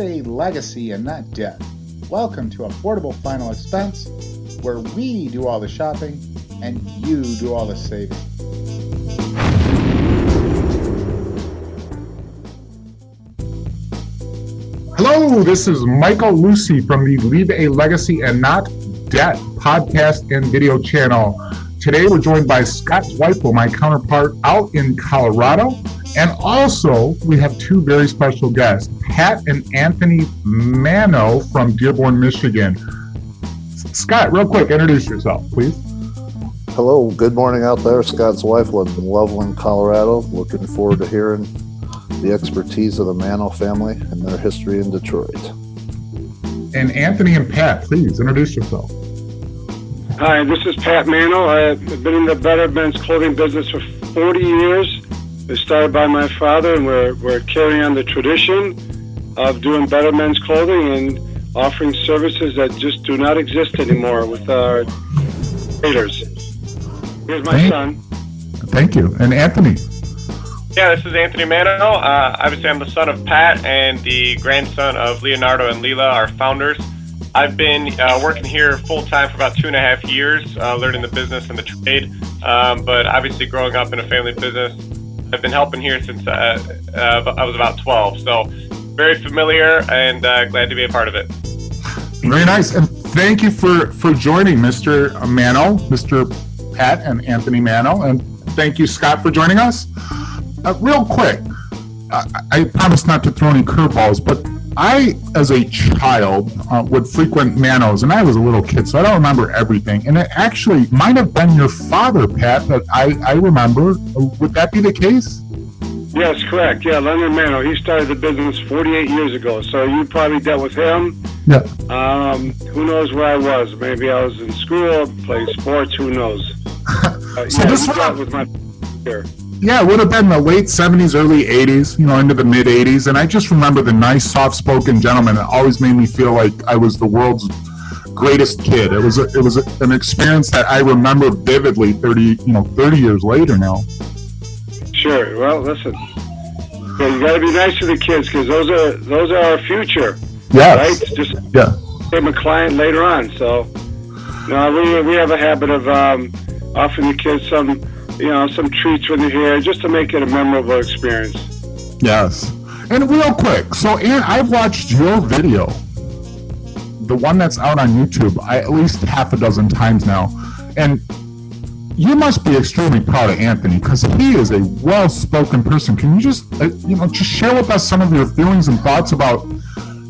a legacy and not debt. Welcome to Affordable Final Expense, where we do all the shopping and you do all the saving. Hello, this is Michael Lucy from the Leave a Legacy and Not Debt podcast and video channel. Today we're joined by Scott Zweifel, my counterpart out in Colorado. And also, we have two very special guests, Pat and Anthony Manno from Dearborn, Michigan. Scott, real quick, introduce yourself, please. Hello, good morning out there. Scott's wife Zweifel in Loveland, Colorado. Looking forward to hearing the expertise of the Manno family and their history in Detroit. And Anthony and Pat, please introduce yourself. Hi, this is Pat Manno. I've been in the Better Men's clothing business for 40 years. It started by my father, and we're, we're carrying on the tradition of doing Better Men's clothing and offering services that just do not exist anymore with our traders. Here's my Thank- son. Thank you. And Anthony. Yeah, this is Anthony Manno. Uh, obviously, I'm the son of Pat and the grandson of Leonardo and Leela, our founders. I've been uh, working here full time for about two and a half years, uh, learning the business and the trade. Um, but obviously, growing up in a family business, I've been helping here since uh, uh, I was about 12. So, very familiar and uh, glad to be a part of it. Very nice. And thank you for, for joining Mr. Manno, Mr. Pat and Anthony Manno. And thank you, Scott, for joining us. Uh, real quick, I, I promise not to throw any curveballs, but I, as a child, uh, would frequent Manno's, and I was a little kid, so I don't remember everything. And it actually might have been your father, Pat, that I, I remember. Would that be the case? Yes, correct. Yeah, Leonard Manno. He started the business 48 years ago. So you probably dealt with him. Yeah. Um, who knows where I was? Maybe I was in school, playing sports. Who knows? Uh, So yeah, this one- with my here. Yeah, it would have been the late 70s, early 80s, you know, into the mid 80s. And I just remember the nice, soft spoken gentleman. It always made me feel like I was the world's greatest kid. It was a, it was a, an experience that I remember vividly 30, you know, 30 years later now. Sure. Well, listen. Yeah, you got to be nice to the kids because those are those are our future, Yes. right? Just Yeah. become a client later on. So, no, we we have a habit of um, offering the kids some, you know, some treats when they're here, just to make it a memorable experience. Yes. And real quick, so Ann, I've watched your video, the one that's out on YouTube, I, at least half a dozen times now. And you must be extremely proud of Anthony because he is a well-spoken person. Can you just, uh, you know, just share with us some of your feelings and thoughts about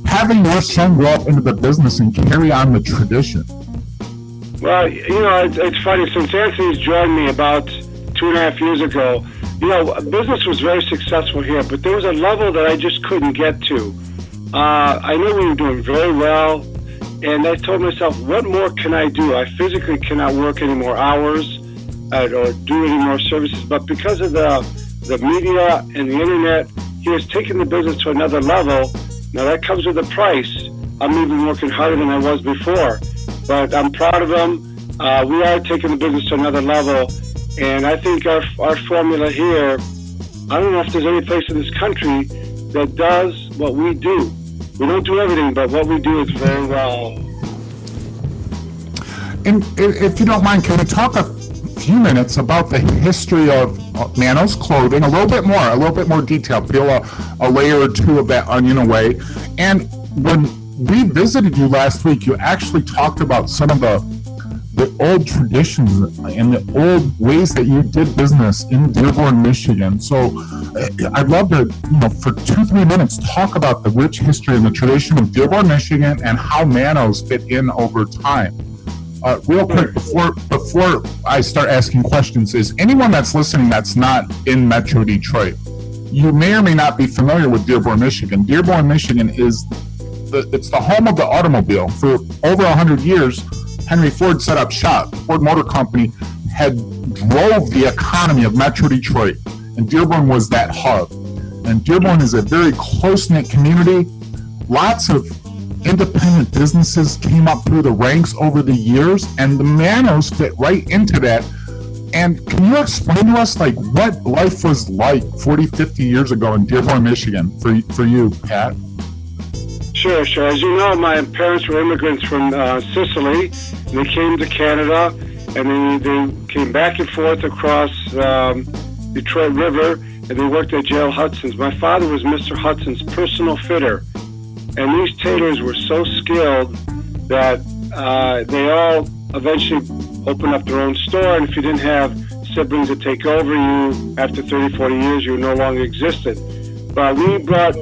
having your son grow up into the business and carry on the tradition? Well, you know, it's, it's funny. Since Anthony's joined me about two and a half years ago, you know, business was very successful here, but there was a level that I just couldn't get to. Uh, I knew we were doing very well, and I told myself, what more can I do? I physically cannot work any more hours uh, or do any more services, but because of the the media and the internet, he has taken the business to another level. Now that comes with a price. I'm even working harder than I was before, but I'm proud of him. Uh, we are taking the business to another level, and I think our our formula here. I don't know if there's any place in this country that does what we do. We don't do everything, but what we do is very well. And if you don't mind, can we talk a few minutes about the history of uh, Manno's clothing? A little bit more, a little bit more detail. Peel a, a layer or two of that onion away. And when we visited you last week, you actually talked about some of the the old traditions and the old ways that you did business in Dearborn, Michigan. So I'd love to, you know, for two, three minutes, talk about the rich history and the tradition of Dearborn, Michigan and how Manno's fit in over time. Uh, real quick before before I start asking questions, is anyone that's listening that's not in Metro Detroit, you may or may not be familiar with Dearborn, Michigan. Dearborn, Michigan is the it's the home of the automobile. For over hundred years, Henry Ford set up shop. Ford Motor Company had drove the economy of Metro Detroit, and Dearborn was that hub. And Dearborn is a very close knit community. Lots of independent businesses came up through the ranks over the years, and the Mannos fit right into that. And can you explain to us like what life was like 40, 50 years ago in Dearborn, Michigan for for you, Pat? Sure, sure. As you know, my parents were immigrants from uh, Sicily. They came to Canada, and they, they came back and forth across um, Detroit River, and they worked at J.L. Hudson's. My father was Mr. Hudson's personal fitter, and these tailors were so skilled that uh, they all eventually opened up their own store. And if you didn't have siblings to take over you after 30, 40 years, you no longer existed. But we brought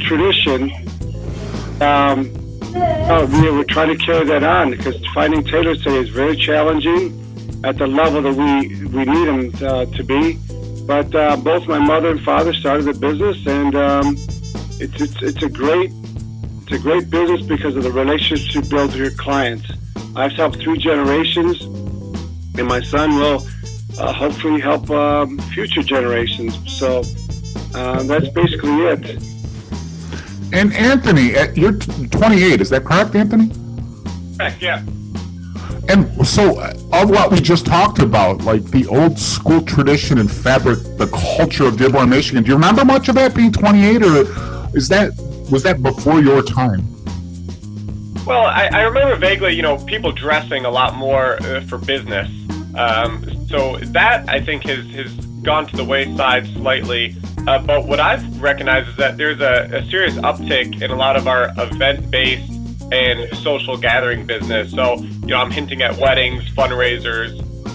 tradition. Um, oh, we were trying to carry that on because finding tailors today is very challenging at the level that we, we need them uh, to be. But uh, both my mother and father started the business, and um, it's, it's, it's a great it's a great business because of the relationships you build with your clients. I've helped three generations, and my son will uh, hopefully help um, future generations. So uh, that's basically it. And Anthony, you're 28, is that correct, Anthony? Correct, yeah. And so, uh, of what we just talked about, like the old school tradition and fabric, the culture of Dearborn, Michigan, do you remember much of that being 28, or is that was that before your time? Well, I, I remember vaguely, you know, people dressing a lot more uh, for business. Um, so that I think has has gone to the wayside slightly. Uh, but what I've recognized is that there's a, a serious uptick in a lot of our event-based and social gathering business. So, you know, I'm hinting at weddings, fundraisers,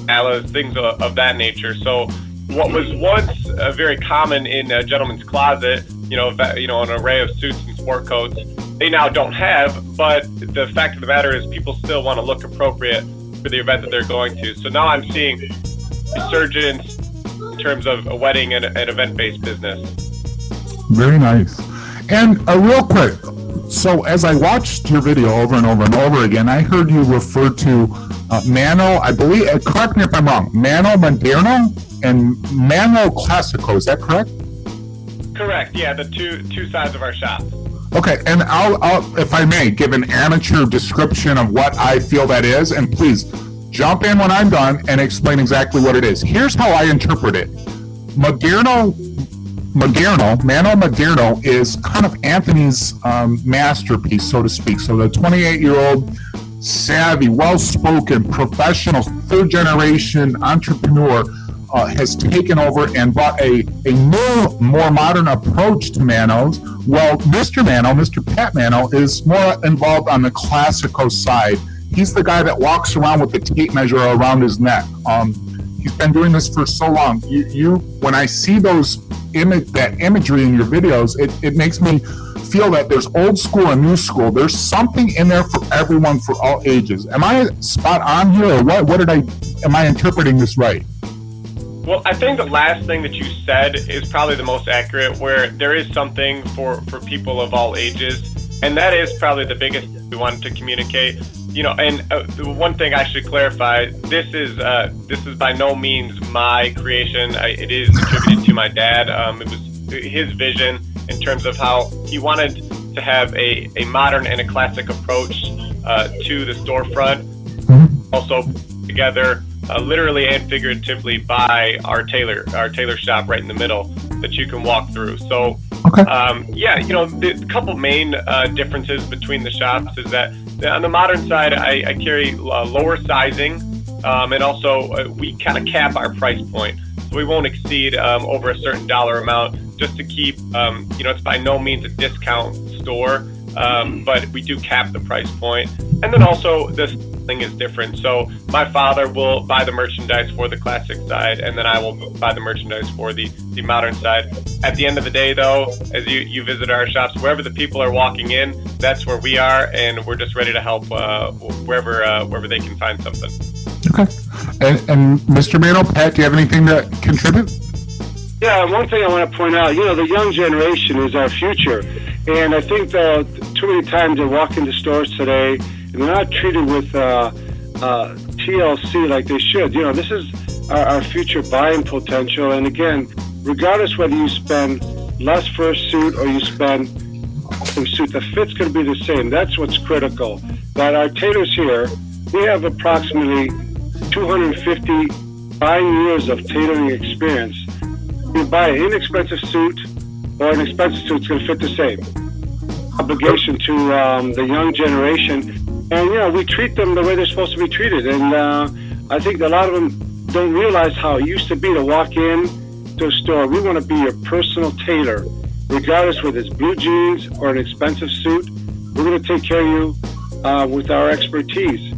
galas, things of, of that nature. So, what was once uh, very common in a gentleman's closet, you know, you know, an array of suits and sport coats, they now don't have. But the fact of the matter is, people still want to look appropriate for the event that they're going to. So now I'm seeing resurgence terms of a wedding and an event-based business. Very nice. And uh, real quick, so as I watched your video over and over and over again, I heard you refer to uh, Manno, I believe, uh, correct me if I'm wrong, Manno Moderno and Manno Classico, is that correct? Correct, yeah, the two two sides of our shop. Okay, and I'll, I'll, if I may, give an amateur description of what I feel that is, and please jump in when I'm done and explain exactly what it is. Here's how I interpret it. Moderno, Moderno, Manno Moderno is kind of Anthony's um, masterpiece, so to speak. So the 28 year old, savvy, well spoken, professional, third generation entrepreneur uh, has taken over and brought a, a new, more modern approach to Manno's. Well, Mr. Manno, Mr. Pat Manno, is more involved on the classical side he's the guy that walks around with the tape measure around his neck. Um, he's been doing this for so long. You, you when I see those image that imagery in your videos, it, it makes me feel that there's old school and new school. There's something in there for everyone for all ages. Am I spot on here, or what? What did I? Am I interpreting this right? Well, I think the last thing that you said is probably the most accurate, where there is something for for people of all ages, and that is probably the biggest we wanted to communicate you know, and uh, one thing I should clarify: this is uh, this is by no means my creation. I, it is attributed to my dad. Um, it was his vision in terms of how he wanted to have a, a modern and a classic approach uh, to the storefront. Also, together, uh, literally and figuratively, by our tailor our tailor shop right in the middle that you can walk through. So, okay. um, yeah, you know, the couple main uh, differences between the shops is that on the modern side, I, I carry uh, lower sizing, um, and also uh, we kind of cap our price point, so we won't exceed um, over a certain dollar amount, just to keep, um, you know, it's by no means a discount store, um, but we do cap the price point, and then also this thing is different. So my father will buy the merchandise for the classic side, and then I will buy the merchandise for the, the modern side. At the end of the day, though, as you, you visit our shops, wherever the people are walking in, that's where we are, and we're just ready to help uh, wherever uh, wherever they can find something. Okay. And, and Mr. Manno, Pat, do you have anything to contribute? Yeah, one thing I want to point out, you know, the young generation is our future. And I think too many times they walk into stores today and they're not treated with uh, uh, TLC like they should. You know, this is our, our future buying potential. And again, regardless whether you spend less for a suit or you spend a suit, the fit's going to be the same. That's what's critical. That our tailors here, we have approximately 250 buying years of tailoring experience. You buy an inexpensive suit or an expensive suit, it's going to fit the same. obligation to um, the young generation, and you know we treat them the way they're supposed to be treated. And uh, I think a lot of them don't realize how it used to be to walk in to a store. We want to be your personal tailor, regardless whether it's blue jeans or an expensive suit. We're going to take care of you uh, with our expertise.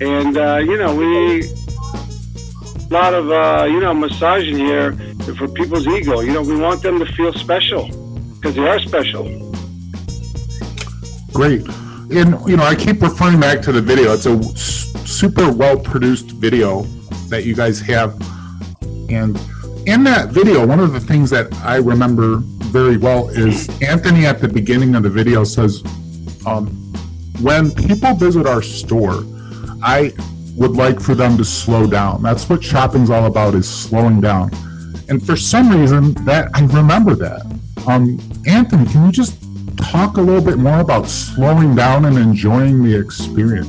And uh, you know we a lot of uh, you know massaging here for people's ego. You know we want them to feel special because they are special. Great. And, you know, I keep referring back to the video. It's a super well produced video that you guys have. And in that video, one of the things that I remember very well is Anthony at the beginning of the video says, um, when people visit our store, I would like for them to slow down. That's what shopping's all about is slowing down. And for some reason that I remember that. Um, Anthony, can you just talk a little bit more about slowing down and enjoying the experience?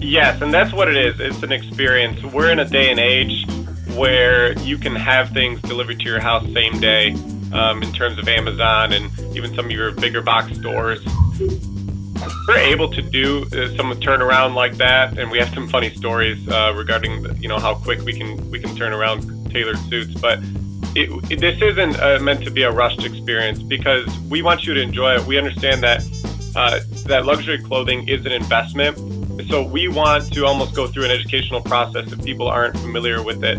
Yes, and that's what it is. It's an experience. We're in a day and age where you can have things delivered to your house same day um, in terms of Amazon and even some of your bigger box stores. We're able to do uh, some turnaround like that, and we have some funny stories uh, regarding you know how quick we can we can turn around tailored suits. But it, it, this isn't uh, meant to be a rushed experience because we want you to enjoy it. We understand that uh, that luxury clothing is an investment, so we want to almost go through an educational process if people aren't familiar with it,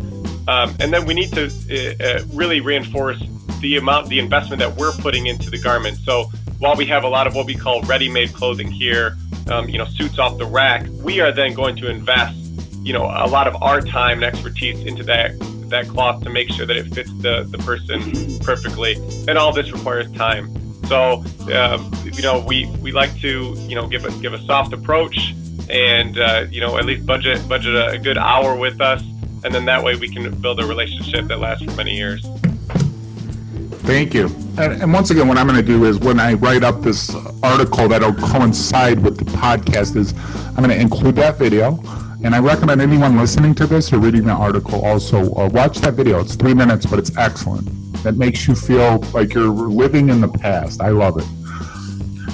um, and then we need to uh, uh, really reinforce the amount, the investment that we're putting into the garment. So while we have a lot of what we call ready-made clothing here, um, you know, suits off the rack, we are then going to invest, you know, a lot of our time and expertise into that that cloth to make sure that it fits the, the person perfectly. And all this requires time. So, um, you know, we, we like to, you know, give a, give a soft approach and, uh, you know, at least budget, budget a, good hour with us. And then that way we can build a relationship that lasts for many years. Thank you. And, and, once again, what I'm going to do is when I write up this article that'll coincide with the podcast, is I'm going to include that video and I recommend anyone listening to this or reading the article also uh, watch that video. It's three minutes, but it's excellent. That makes you feel like you're living in the past. I love it.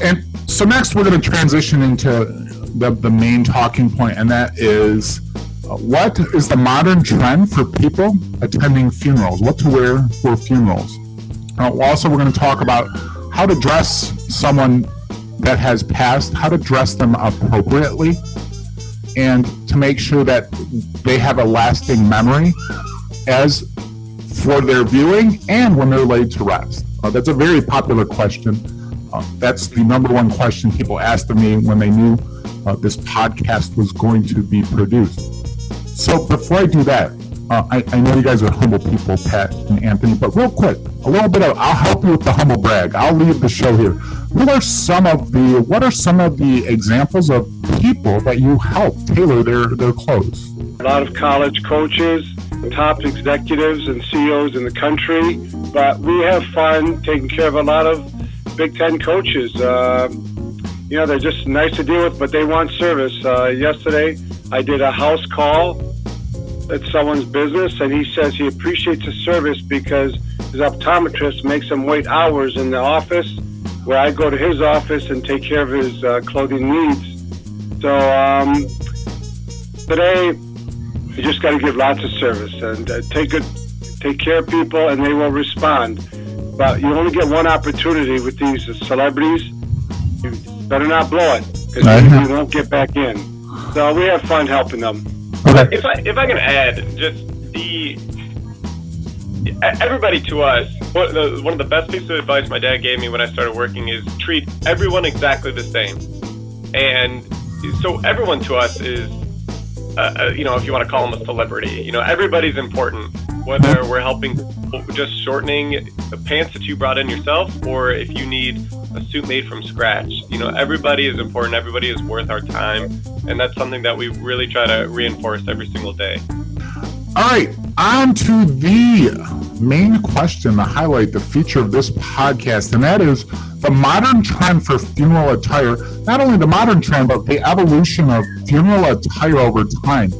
And so next, we're going to transition into the, the main talking point, and that is uh, what is the modern trend for people attending funerals? What to wear for funerals? Uh, also, we're going to talk about how to dress someone that has passed, how to dress them appropriately and to make sure that they have a lasting memory as for their viewing and when they're laid to rest? Uh, that's a very popular question. Uh, that's the number one question people asked of me when they knew uh, this podcast was going to be produced. So before I do that, uh, I, I, know you guys are humble people, Pat and Anthony, but real quick, a little bit of I'll help you with the humble brag. I'll leave the show here. What are some of the what are some of the examples of people that you help tailor their, their clothes? A lot of college coaches, top executives and CEOs in the country, but we have fun taking care of a lot of Big Ten coaches. Uh, you know, they're just nice to deal with, but they want service. Uh, yesterday, I did a house call at someone's business, and he says he appreciates the service because his optometrist makes him wait hours in the office, where I go to his office and take care of his uh, clothing needs. So um, today, you just got to give lots of service and uh, take good, take care of people, and they will respond. But you only get one opportunity with these celebrities. You better not blow it because you won't get back in. So we have fun helping them. Okay. If I if I can add, just the everybody to us. One of, the, one of the best pieces of advice my dad gave me when I started working is treat everyone exactly the same. And so everyone to us is, uh, uh, you know, if you want to call them a celebrity, you know, everybody's important. Whether we're helping just shortening the pants that you brought in yourself, or if you need a suit made from scratch, you know, everybody is important. Everybody is worth our time, and that's something that we really try to reinforce every single day. All right, on to the main question, to highlight, the feature of this podcast, and that is the modern trend for funeral attire. Not only the modern trend, but the evolution of funeral attire over time.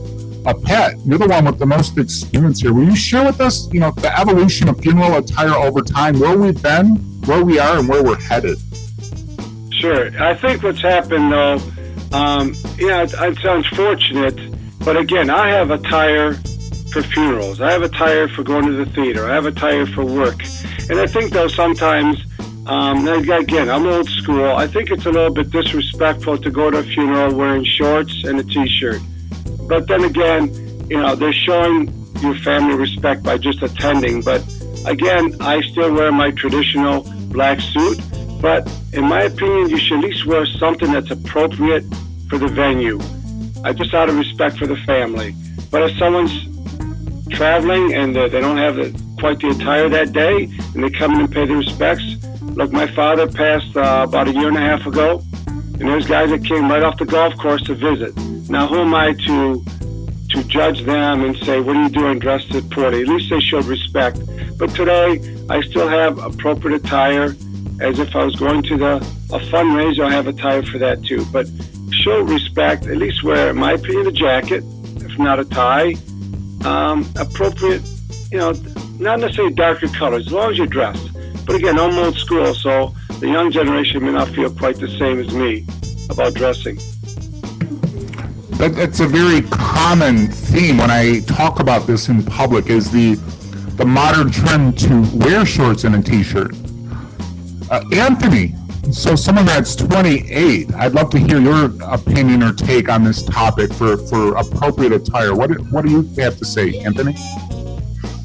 Uh, Pat. you're the one with the most experience here. Will you share with us, you know, the evolution of funeral attire over time, where we've been, where we are, and where we're headed? Sure. I think what's happened, though, um, yeah, it, it's unfortunate, but again, I have attire for funerals. I have attire for going to the theater. I have attire for work. And I think, though, sometimes, um, again, I'm old school. I think it's a little bit disrespectful to go to a funeral wearing shorts and a t-shirt. But then again, you know, they're showing your family respect by just attending. But again, I still wear my traditional black suit. But in my opinion, you should at least wear something that's appropriate for the venue. I just out of respect for the family. But if someone's traveling and they don't have quite the attire that day and they come in and pay their respects, look, my father passed uh, about a year and a half ago, and there's guys that came right off the golf course to visit. Now, who am I to to judge them and say, "What are you doing dressed at poorly?" At least they showed respect. But today, I still have appropriate attire as if I was going to the a fundraiser. I have attire for that too. But show respect. At least wear, in my opinion, a jacket, if not a tie. Um, appropriate, you know, not necessarily darker colors, as long as you're dressed. But again, I'm old school, so the young generation may not feel quite the same as me about dressing. That, that's a very common theme when I talk about this in public is the the modern trend to wear shorts and a t-shirt. Uh, Anthony, so someone that's 28, I'd love to hear your opinion or take on this topic for, for appropriate attire. What, what do you have to say, Anthony?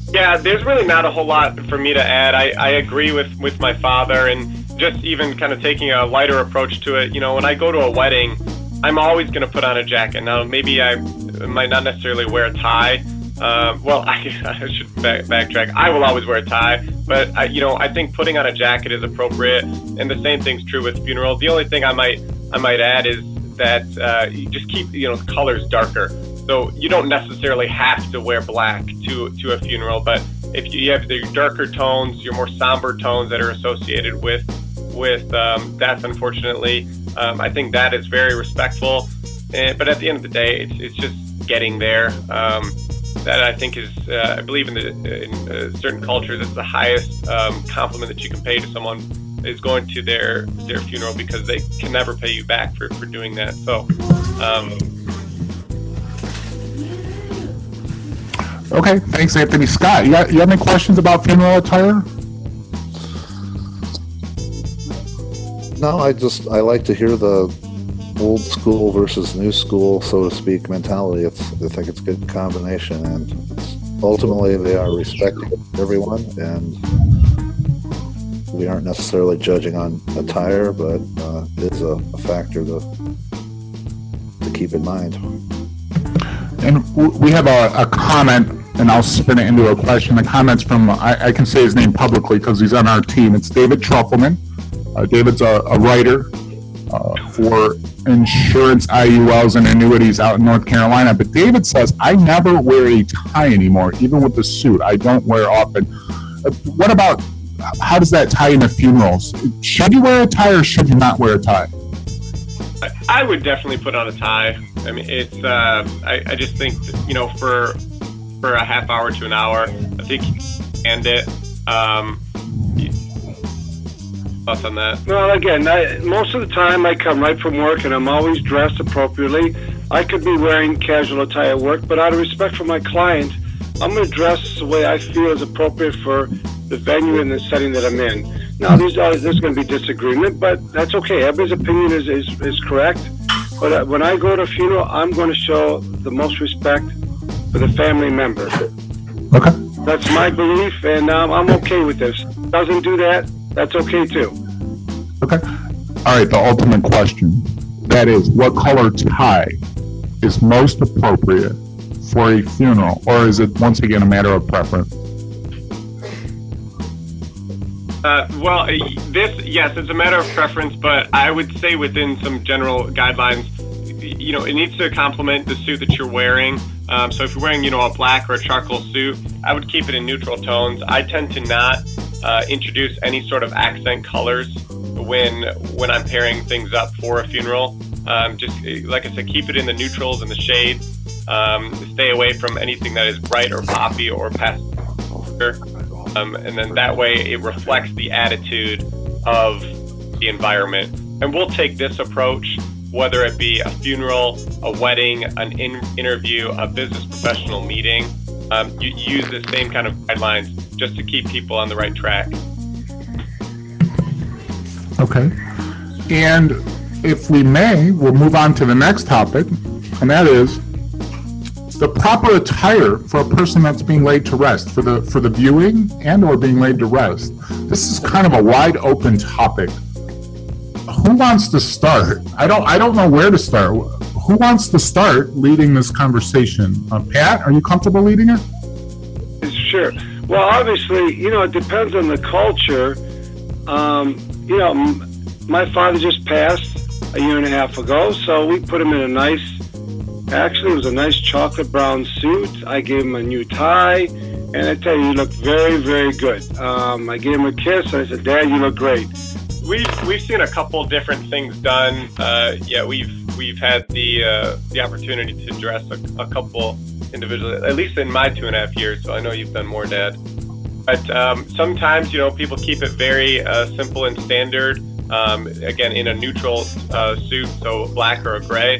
Yeah, there's really not a whole lot for me to add. I, I agree with, with my father and just even kind of taking a lighter approach to it. You know, when I go to a wedding, I'm always going to put on a jacket. Now, maybe I might not necessarily wear a tie, uh, well, I, I should back, backtrack. I will always wear a tie, but I, you know, I think putting on a jacket is appropriate, and the same thing's true with funerals. The only thing I might I might add is that uh, you just keep you know colors darker. So you don't necessarily have to wear black to to a funeral, but if you have the darker tones, your more somber tones that are associated with with um, death, unfortunately, um, I think that is very respectful. And, but at the end of the day, it's, it's just getting there. Um, that I think is, uh, I believe in, the, in uh, certain cultures, it's the highest um, compliment that you can pay to someone is going to their their funeral because they can never pay you back for, for doing that. So. Um, okay, thanks, Anthony. Scott, you, got, you have any questions about funeral attire? No, I just I like to hear the old school versus new school, so to speak, mentality. It's I think it's a good combination, and ultimately they are respecting everyone, and we aren't necessarily judging on attire, but uh, it is a, a factor to to keep in mind. And we have a, a, comment, and I'll spin it into a question. The comment's from, I, I can say his name publicly because he's on our team. It's David Truffleman. Uh, David's a, a writer uh, for insurance IULs and annuities out in North Carolina. But David says, I never wear a tie anymore, even with the suit. I don't wear often. Uh, what about how does that tie into funerals? Should you wear a tie or should you not wear a tie? I would definitely put on a tie. I mean, it's. Uh, I, I just think you know for for a half hour to an hour, I think and it. Um, thoughts on that? Well, again, I, most of the time I come right from work and I'm always dressed appropriately. I could be wearing casual attire at work, but out of respect for my client, I'm going to dress the way I feel is appropriate for the venue and the setting that I'm in. Now, there's, there's going to be disagreement, but that's okay. Everybody's opinion is, is, is correct. But uh, when I go to a funeral, I'm going to show the most respect for the family member. Okay. That's my belief, and um, I'm okay with this. Doesn't do that, that's okay too. Okay. All right, the ultimate question. That is, what color tie is most appropriate for a funeral, or is it once again a matter of preference? Uh, well, this yes, it's a matter of preference, but I would say within some general guidelines, you know, it needs to complement the suit that you're wearing. Um, so if you're wearing, you know, a black or a charcoal suit, I would keep it in neutral tones. I tend to not uh, introduce any sort of accent colors when when I'm pairing things up for a funeral. Um, just like I said, keep it in the neutrals and the shades. Um, stay away from anything that is bright or poppy or pastel. Um, and then that way it reflects the attitude of the environment. And we'll take this approach, whether it be a funeral, a wedding, an in- interview, a business professional meeting. Um, you use the same kind of guidelines just to keep people on the right track. Okay. And if we may, we'll move on to the next topic, and that is the proper attire for a person that's being laid to rest for the for the viewing and or being laid to rest. This is kind of a wide open topic. Who wants to start? I don't I don't know where to start. Who wants to start leading this conversation? Uh, Pat, are you comfortable leading it? Sure. Well, obviously, you know, it depends on the culture. Um, you know, my father just passed a year and a half ago, so we put him in a nice, actually, it was a nice chocolate brown suit. I gave him a new tie, and I tell you, he looked very, very good. Um, I gave him a kiss. and I said, Dad, you look great. We've we've seen a couple different things done. Uh, yeah, we've we've had the uh, the opportunity to dress a, a couple individuals, at least in my two and a half years. So I know you've done more, Dad. But um, sometimes, you know, people keep it very uh, simple and standard. Um, again, in a neutral uh, suit, so black or a gray.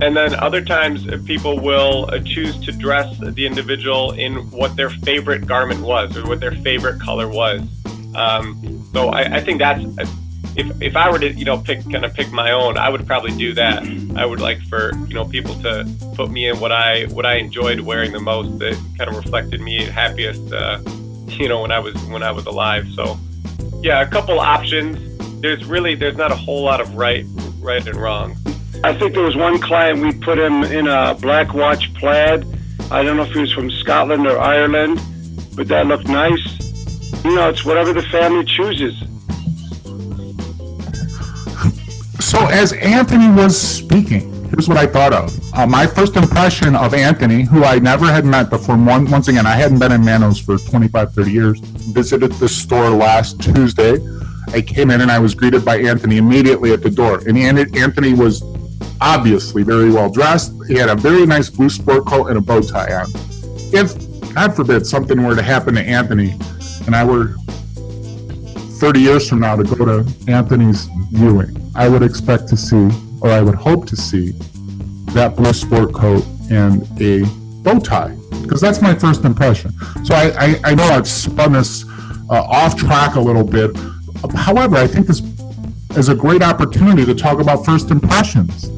And then other times, uh, people will uh, choose to dress the individual in what their favorite garment was or what their favorite color was. Um, so I, I think that's if, if I were to you know pick kind of pick my own, I would probably do that. I would like for you know people to put me in what I what I enjoyed wearing the most that kind of reflected me happiest. Uh, you know when I was when I was alive. So yeah, a couple options. There's really there's not a whole lot of right right and wrong. I think there was one client we put him in a black watch plaid. I don't know if he was from Scotland or Ireland, but that looked nice. You know, it's whatever the family chooses. So, as Anthony was speaking, here's what I thought of. Uh, my first impression of Anthony, who I never had met before, one, once again, I hadn't been in Manno's for 25, 30 years, visited the store last Tuesday. I came in and I was greeted by Anthony immediately at the door. And Anthony was obviously very well dressed. He had a very nice blue sport coat and a bow tie on. If, God forbid, something were to happen to Anthony and I were 30 years from now to go to Anthony's viewing, I would expect to see, or I would hope to see, that blue sport coat and a bow tie, because that's my first impression. So I, I, I know I've spun this uh, off track a little bit. However, I think this is a great opportunity to talk about first impressions.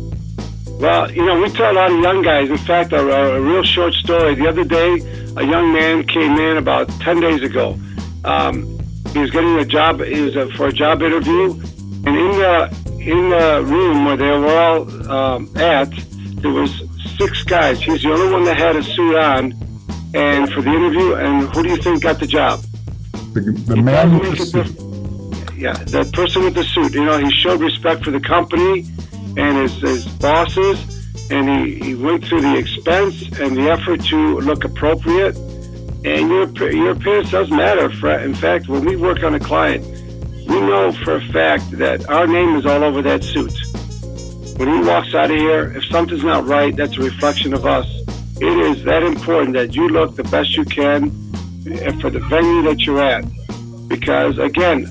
Well, you know, we tell a lot of young guys. In fact, a, a real short story. The other day, a young man came in about 10 days ago. Um, he was getting a job. He was a, for a job interview, and in the in the room where they were all um, at, there was six guys. He's the only one that had a suit on, and for the interview. And who do you think got the job? The, the man with the suit. Yeah, the person with the suit. You know, he showed respect for the company and his, his bosses, and he, he went through the expense and the effort to look appropriate. And your your appearance does matter. In fact, when we work on a client, we know for a fact that our name is all over that suit. When he walks out of here, if something's not right, that's a reflection of us. It is that important that you look the best you can for the venue that you're at. Because again,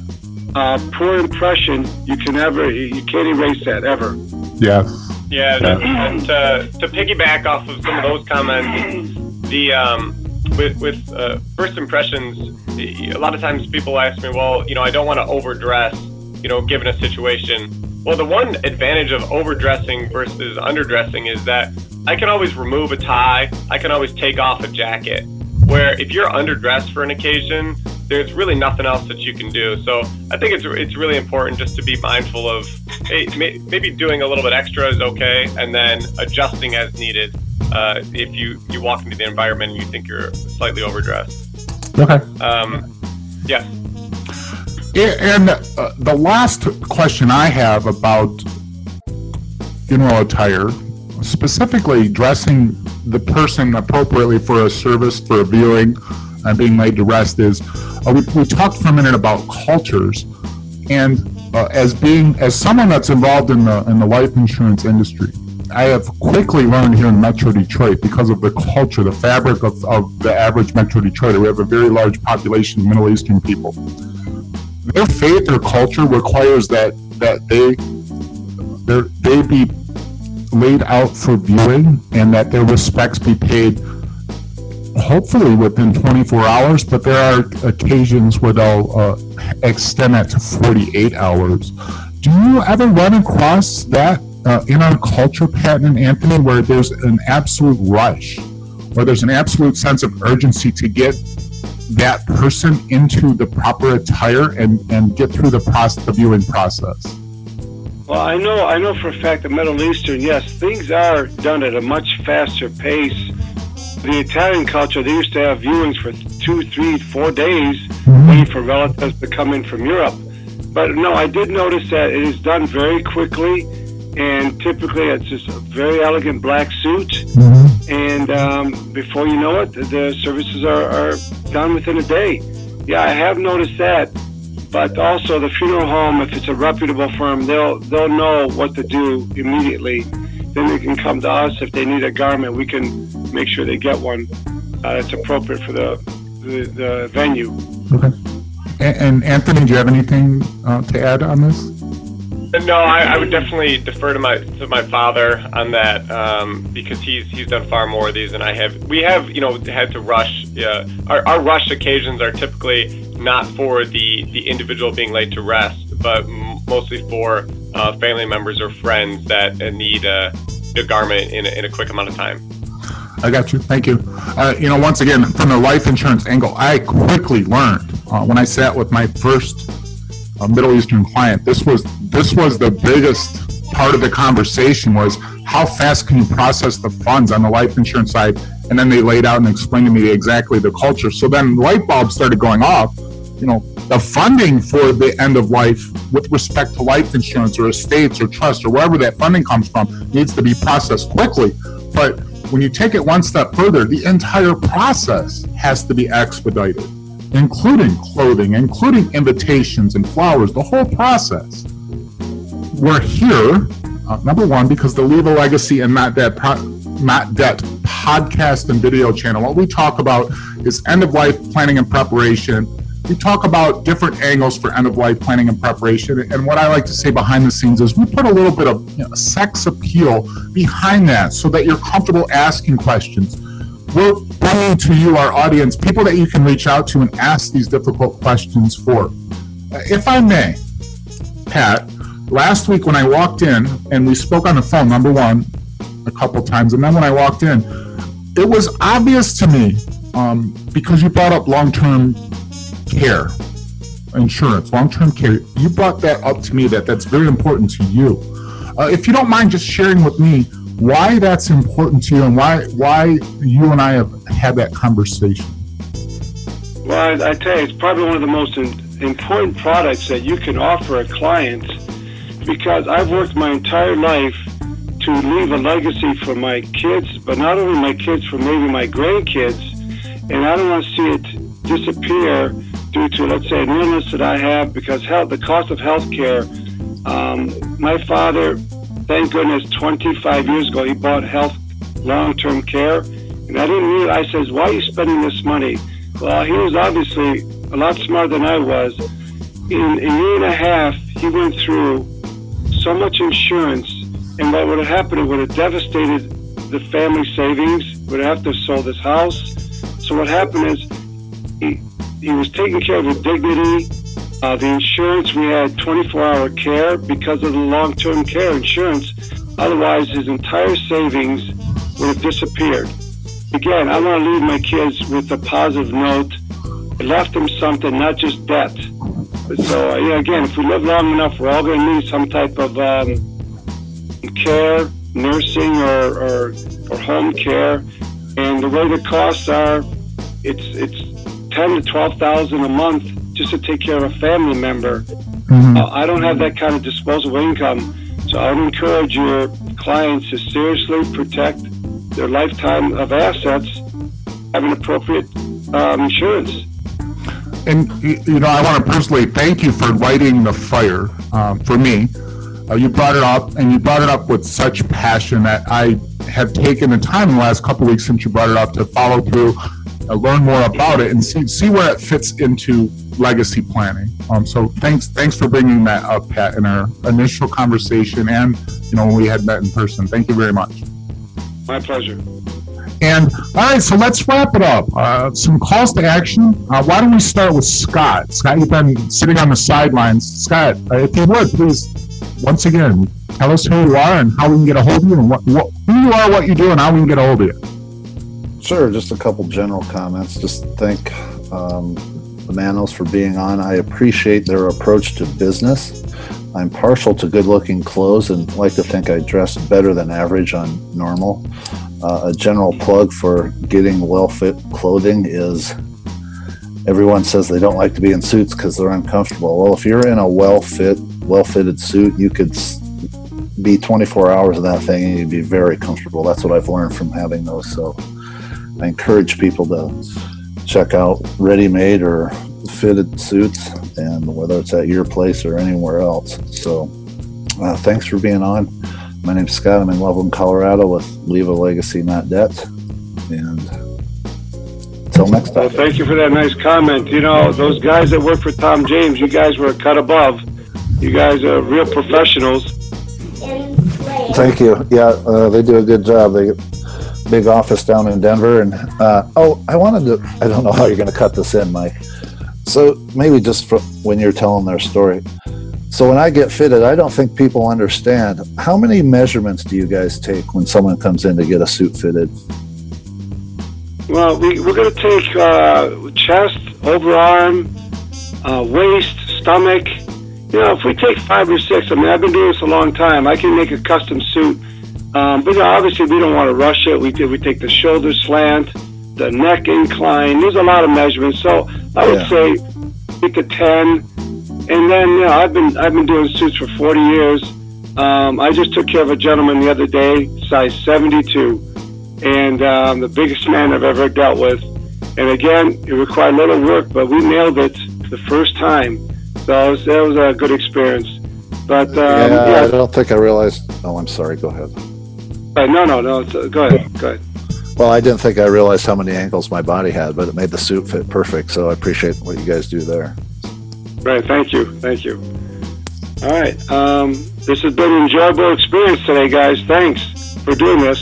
uh, poor impression, you can never, you can't erase that ever. Yes. Yeah, and to, to piggyback off of some of those comments, the um, with with uh, first impressions, a lot of times people ask me, well, you know, I don't want to overdress, you know, given a situation. Well, the one advantage of overdressing versus underdressing is that I can always remove a tie, I can always take off a jacket. Where if you're underdressed for an occasion, there's really nothing else that you can do. So I think it's it's really important just to be mindful of hey, maybe doing a little bit extra is okay, and then adjusting as needed. Uh, if you you walk into the environment and you think you're slightly overdressed. Okay. Um, yeah. And uh, the last question I have about funeral attire, specifically dressing the person appropriately for a service, for a viewing, and being laid to rest, is uh, we, we talked for a minute about cultures, and uh, as being as someone that's involved in the in the life insurance industry, I have quickly learned here in Metro Detroit because of the culture, the fabric of, of the average Metro Detroiter. We have a very large population of Middle Eastern people. Their faith or culture requires that that they they be laid out for viewing and that their respects be paid hopefully within 24 hours, but there are occasions where they'll uh, extend that to 48 hours. Do you ever run across that uh, in our culture, Pat and Anthony, where there's an absolute rush, where there's an absolute sense of urgency to get that person into the proper attire and, and get through the process, the viewing process? Well, I know, I know for a fact that Middle Eastern, yes, things are done at a much faster pace the Italian culture, they used to have viewings for two, three, four days, mm-hmm. waiting for relatives to come in from Europe. But no, I did notice that it is done very quickly, and typically it's just a very elegant black suit. Mm-hmm. And um, before you know it, the services are, are done within a day. Yeah, I have noticed that. But also the funeral home, if it's a reputable firm, they'll they'll know what to do immediately. Then they can come to us if they need a garment. We can make sure they get one uh, that's appropriate for the, the, the venue. Okay. And, Anthony, do you have anything uh, to add on this? No, I, I, would definitely defer to my to my father on that um, because he's he's done far more of these than I have. We have you know had to rush. Yeah, our our rush occasions are typically not for the the individual being laid to rest, but mostly for uh, family members or friends that need a, a garment in a, in a quick amount of time. I got you. Thank you. Uh, you know, once again, from the life insurance angle, I quickly learned uh, when I sat with my first uh, Middle Eastern client. This was this was the biggest part of the conversation was how fast can you process the funds on the life insurance side? And then they laid out and explained to me exactly the culture. So then light bulbs started going off. You know, the funding for the end of life with respect to life insurance or estates or trust or wherever that funding comes from needs to be processed quickly. But when you take it one step further, the entire process has to be expedited, including clothing, including invitations and flowers, the whole process. We're here, uh, number one, because the Leave a Legacy and Not Debt, Pro- Not Debt podcast and video channel, what we talk about is end of life planning and preparation we talk about different angles for end of life planning and preparation. And what I like to say behind the scenes is we put a little bit of you know, sex appeal behind that so that you're comfortable asking questions. We're bringing to you, our audience, people that you can reach out to and ask these difficult questions for. If I may, Pat, last week when I walked in and we spoke on the phone, number one, a couple times, and then when I walked in, it was obvious to me um, because you brought up long term care, insurance, long-term care. You brought that up to me that that's very important to you. Uh, if you don't mind just sharing with me why that's important to you and why why you and I have had that conversation. Well, I, I tell you, it's probably one of the most in, important products that you can offer a client because I've worked my entire life to leave a legacy for my kids, but not only my kids, for maybe my grandkids, and I don't want to see it disappear due to, let's say, an illness that I have because health, the cost of health care. Um, my father, thank goodness, 25 years ago, he bought health long term care. And I didn't realize, I says, why are you spending this money? Well, he was obviously a lot smarter than I was. In a year and a half, he went through so much insurance, and what would have happened, it would have devastated the family savings, would have to sell this house. So what happened is he, he was taking care of with dignity. Uh, the insurance, we had 24 hour care because of the long term care insurance. Otherwise, his entire savings would have disappeared. Again, I want to leave my kids with a positive note. I left them something, not just debt. So, uh, yeah, again, if we live long enough, we're all going to need some type of um, care, nursing, or, or, or home care. And the way the costs are, it's it's ten to twelve thousand a month just to take care of a family member. Mm-hmm. Uh, I don't have that kind of disposable income, so I would encourage your clients to seriously protect their lifetime of assets, having appropriate um, insurance. And you know, I want to personally thank you for lighting the fire um, for me. Uh, you brought it up, and you brought it up with such passion that I have taken the time in the last couple weeks since you brought it up to follow through uh, learn more about it and see see where it fits into legacy planning. Um, so thanks thanks for bringing that up, Pat, in our initial conversation and you know when we had met in person. Thank you very much. My pleasure. And all right, so let's wrap it up. Uh, some calls to action. Uh, why don't we start with Scott? Scott, you've been sitting on the sidelines. Scott, uh, if you would please, once again, tell us who you are and how we can get a hold of you, and what, what who you are, what you do, and how we can get a hold of you. Sure, just a couple general comments. Just thank um, the Mannos for being on. I appreciate their approach to business. I'm partial to good looking clothes and like to think I dress better than average on normal. Uh, a general plug for getting well fit clothing is everyone says they don't like to be in suits because they're uncomfortable. Well, if you're in a well fit, well fitted suit, you could be 24 hours in that thing and you'd be very comfortable. That's what I've learned from having those. So I encourage people to check out ready made or fitted suits, and whether it's at your place or anywhere else. So uh, thanks for being on. My name's Scott. I'm in Loveland, Colorado with Leave a Legacy, Not Debt. And until next time. Well, thank you for that nice comment. You know, those guys that work for Tom James, you guys were a cut above. You guys are real professionals. Thank you. Yeah, uh, they do a good job. They big office down in Denver. And uh, oh, I wanted to. I don't know how you're going to cut this in, Mike. So maybe just for when you're telling their story. So when I get fitted, I don't think people understand how many measurements do you guys take when someone comes in to get a suit fitted? Well, we, we're going to take uh, chest, overarm, uh, waist, stomach. You know, if we take five or six, I mean, I've been doing this a long time. I can make a custom suit. Um, but obviously, we don't want to rush it. We, we take the shoulder slant, the neck incline. There's a lot of measurements. So I would Yeah. say eight to ten. And then you know, I've been I've been doing suits for 40 years. Um, I just took care of a gentleman the other day, size 72, and um, the biggest man I've ever dealt with. And again, it required a little work, but we nailed it the first time. So it was, that was a good experience. But um, yeah, yeah, I don't think I realized. Oh, I'm sorry. Go ahead. Uh, no, no, no. it's, uh, Go ahead, go ahead. Well, I didn't think I realized how many angles my body had, but it made the suit fit perfect. So I appreciate what you guys do there. Right. Thank you. Thank you. All right. Um, this has been an enjoyable experience today, guys. Thanks for doing this.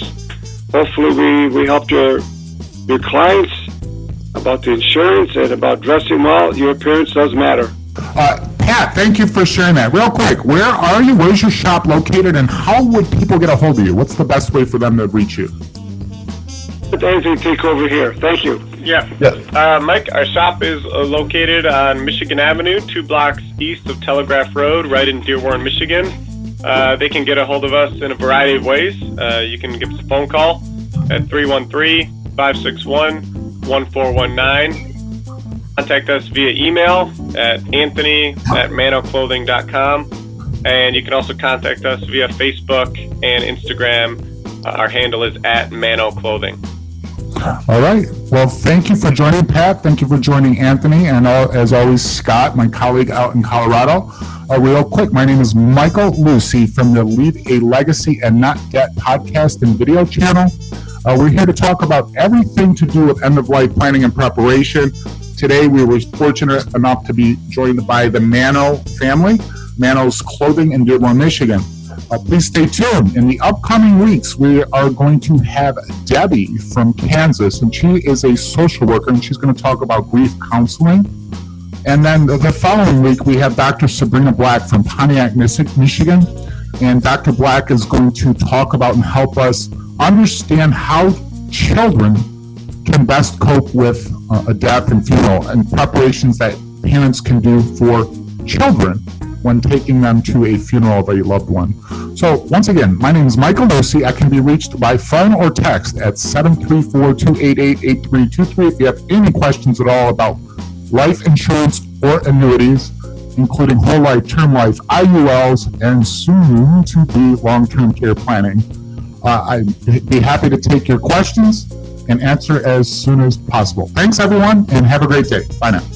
Hopefully, we, we helped your your clients about the insurance and about dressing well. Your appearance does matter. Uh, Pat, thank you for sharing that. Real quick, where are you? Where's your shop located, and how would people get a hold of you? What's the best way for them to reach you? Let Anthony take over here. Thank you. Yeah. Uh, Mike, our shop is uh, located on Michigan Avenue, two blocks east of Telegraph Road, right in Dearborn, Michigan. Uh, they can get a hold of us in a variety of ways. Uh, you can give us a phone call at 313 561 1419. Contact us via email at anthony at mannoclothing.com. And you can also contact us via Facebook and Instagram. Uh, our handle is at Manno Clothing. All right. Well, thank you for joining, Pat. Thank you for joining Anthony, and uh, as always, Scott, my colleague out in Colorado. Uh, real quick, my name is Michael Lucy from the Leave a Legacy and Not Debt podcast and video channel. Uh, we're here to talk about everything to do with end of life planning and preparation. Today, we were fortunate enough to be joined by the Manno family, Manno's Clothing in Dearborn, Michigan. Uh, please stay tuned. In the upcoming weeks, we are going to have Debbie from Kansas, and she is a social worker, and she's going to talk about grief counseling. And then the, the following week, we have Dr. Sabrina Black from Pontiac, Michigan. And Dr. Black is going to talk about and help us understand how children can best cope with uh, a death and funeral and preparations that parents can do for children when taking them to a funeral of a loved one. So, once again, my name is Michael Lucy. I can be reached by phone or text at 734 288 8323 if you have any questions at all about life insurance or annuities, including whole life, term life, IULs, and soon to be long term care planning. Uh, I'd be happy to take your questions and answer as soon as possible. Thanks, everyone, and have a great day. Bye now.